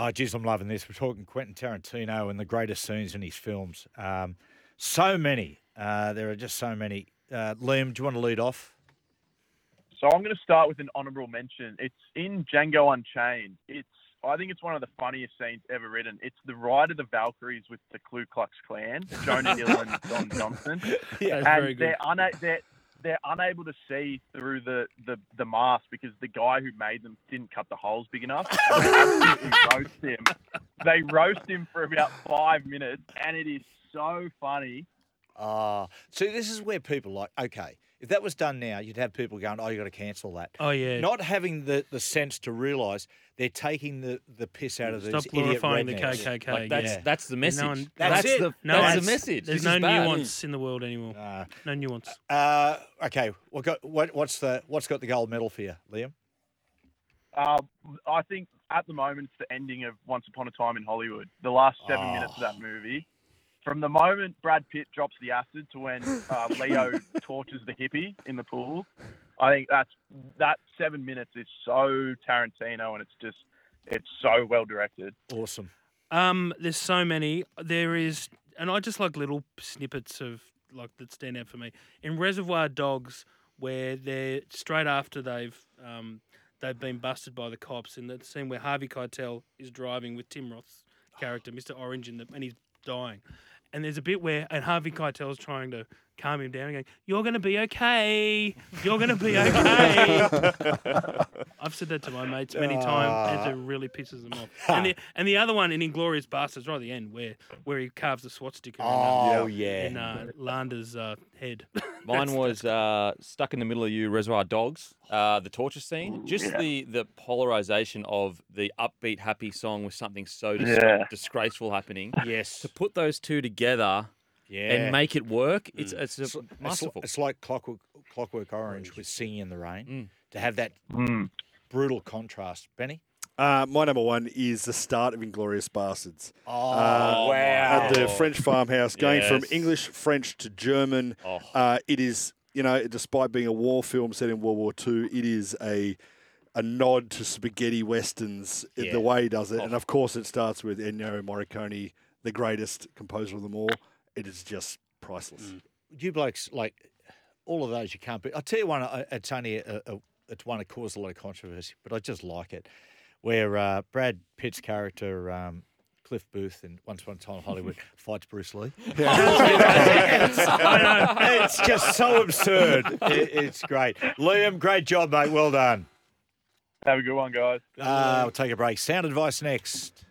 Oh, geez, I'm loving this. We're talking Quentin Tarantino and the greatest scenes in his films. Um, so many. Uh, there are just so many. Uh, Liam, do you want to lead off? So I'm going to start with an honourable mention. It's in Django Unchained. It's I think it's one of the funniest scenes ever written. It's the ride of the Valkyries with the Ku Klux Klan, Jonah Hill and Don Johnson, Yeah, and very good. they're, una- they're they're unable to see through the, the, the mask because the guy who made them didn't cut the holes big enough. And they absolutely roast him. They roast him for about five minutes, and it is so funny. Ah, so this is where people like, okay, if that was done now, you'd have people going, oh, you got to cancel that. Oh, yeah. Not having the, the sense to realise they're taking the, the piss out of these Stop idiot glorifying the rednecks. KKK. Like, that's yeah. that's the message. No one- That's that's it. the No, that's it's- the message. There's This no is bad. nuance in the world anymore. Uh, No nuance. uh, okay, what got what, what's the what's got the gold medal for you, Liam? Uh, I think at the moment it's the ending of Once Upon a Time in Hollywood. The last seven minutes of Oh. that movie. From the moment Brad Pitt drops the acid to when uh, Leo tortures the hippie in the pool, I think that's that seven minutes is so Tarantino and it's just it's so well directed. Awesome. Um, there's so many. There is, and I just like little snippets of like that stand out for me. In Reservoir Dogs, where they're straight after they've um, they've been busted by the cops, in the scene where Harvey Keitel is driving with Tim Roth's character, Mr. Orange, in the, and he's dying. And there's a bit where, and Harvey Keitel's trying to calm him down, going, "You're going to be okay. You're going to be okay." I've said that to my mates many times, and it really pisses them off. And the and the other one in Inglourious Basterds, right at the end, where where he carves the swastika in, Oh uh, yeah. in uh, Landa's uh, head. Mine was uh, stuck in the middle of you, Reservoir Dogs. Uh, the torture scene, just yeah. the the polarization of the upbeat, happy song with something so dis- Yeah. disgraceful happening. yes. To put those two together Yeah. and make it work, it's it's, It's, a it's, masterful. it's like Clockwork, Clockwork Orange with Singing in the Rain. Mm. To have that Mm. brutal contrast. Benny? Uh, my number one is the start of Inglourious Basterds. Oh, Uh, wow. At the French farmhouse, going from English, French to German. Oh. Uh, it is, you know, despite being a war film set in World War II, it is a a nod to spaghetti westerns Yeah. the way he does it. Oh. And of course, it starts with Ennio Morricone, the greatest composer of them all. It is just priceless. you blokes like all of those you can't be. I'll tell you one. It's only a, a, it's one that caused a lot of controversy, but I just like it. Where uh, Brad Pitt's character um, Cliff Booth in Once Upon a Time in Hollywood fights Bruce Lee. it's, know, it's just so absurd. It- it's great. Liam, great job, mate. Well done. Have a good one, guys. Uh, we'll take a break. Sound advice next.